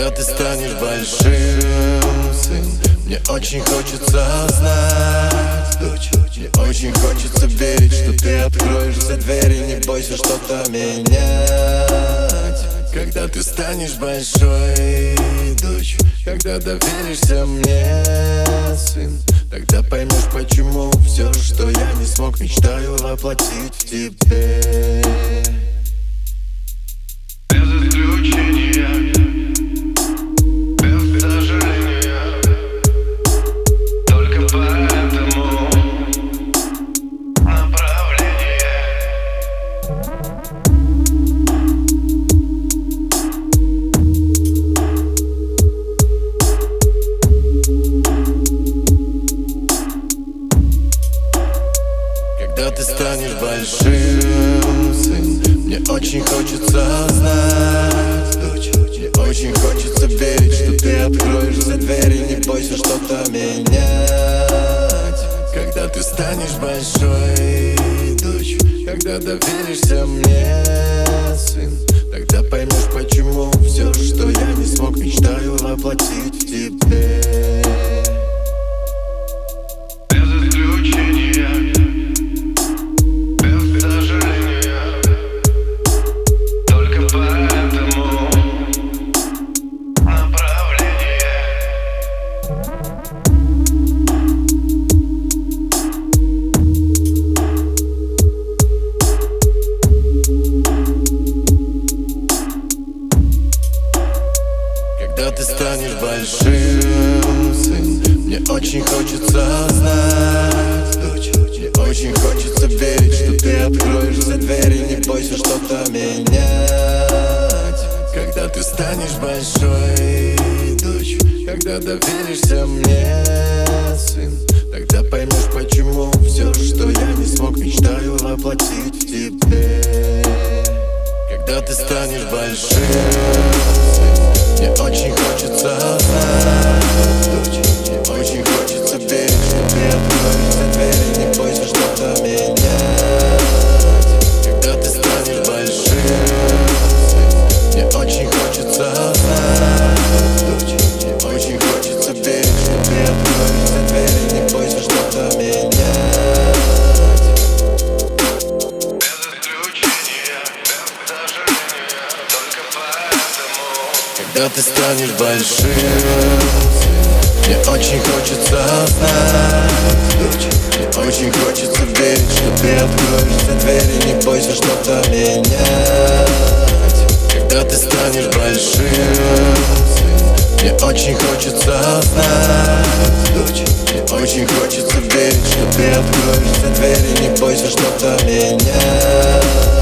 Когда ты станешь большим, сын Мне очень хочется знать, дочь Мне очень хочется верить, что ты откроешь за дверь И не бойся что-то менять. Когда ты станешь большой, дочь Когда доверишься мне, сын Тогда поймешь, почему все, что я не смог Мечтаю воплотить в тебе Когда ты станешь большим, сын. Мне очень хочется знать, Мне очень хочется верить, что ты откроешь дверь И не бойся что-то менять. Когда ты станешь большой, дочь Когда доверишься мне, сын Тогда поймешь, почему все, что я не смог Мечтаю воплотить ты станешь большим, сын. Мне очень хочется знать, Мне очень хочется верить, что ты откроешь за дверь И не бойся что-то менять. Когда ты станешь большой, дочь Когда доверишься мне, сын Тогда поймешь, почему все, что я не смог Мечтаю воплотить в тебе. Когда ты станешь большим, очень хочется Когда ты станешь большим Мне очень хочется знать. Мне очень хочется верить, что ты откроешь за дверь И не бойся что-то менять. Когда ты станешь большим Мне очень хочется знать. Мне очень хочется верить, что ты откроешь за дверь И не бойся что-то менять